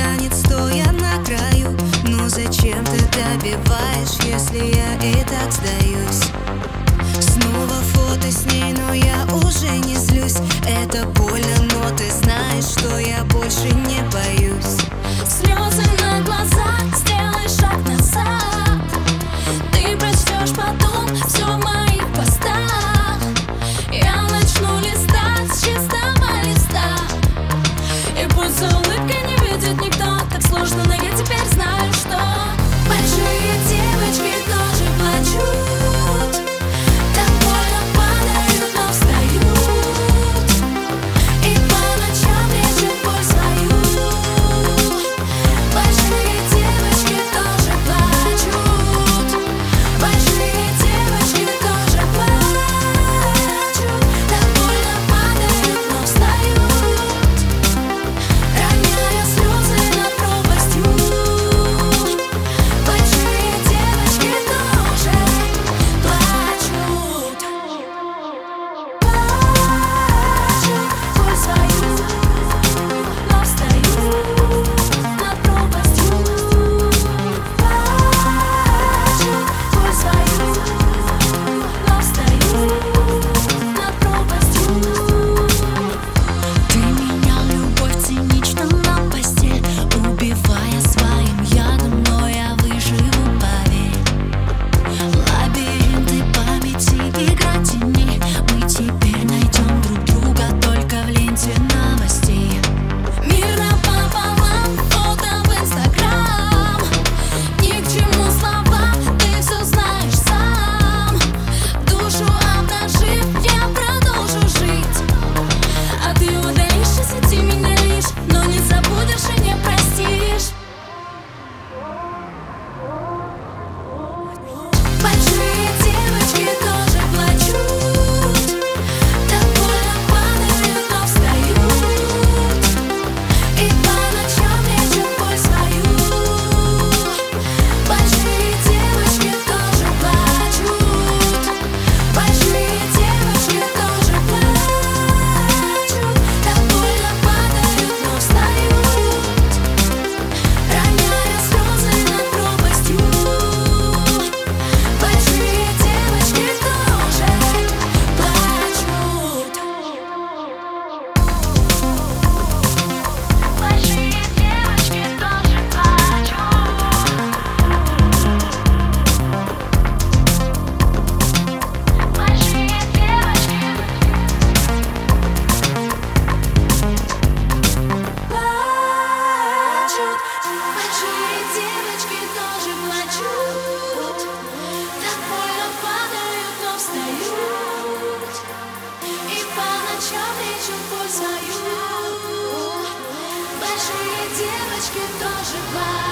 тянет, стоя на краю Ну зачем ты добиваешь, если я и так сдаюсь? Снова фото с ней, но я уже не злюсь Это больно, но ты знаешь, что я worship my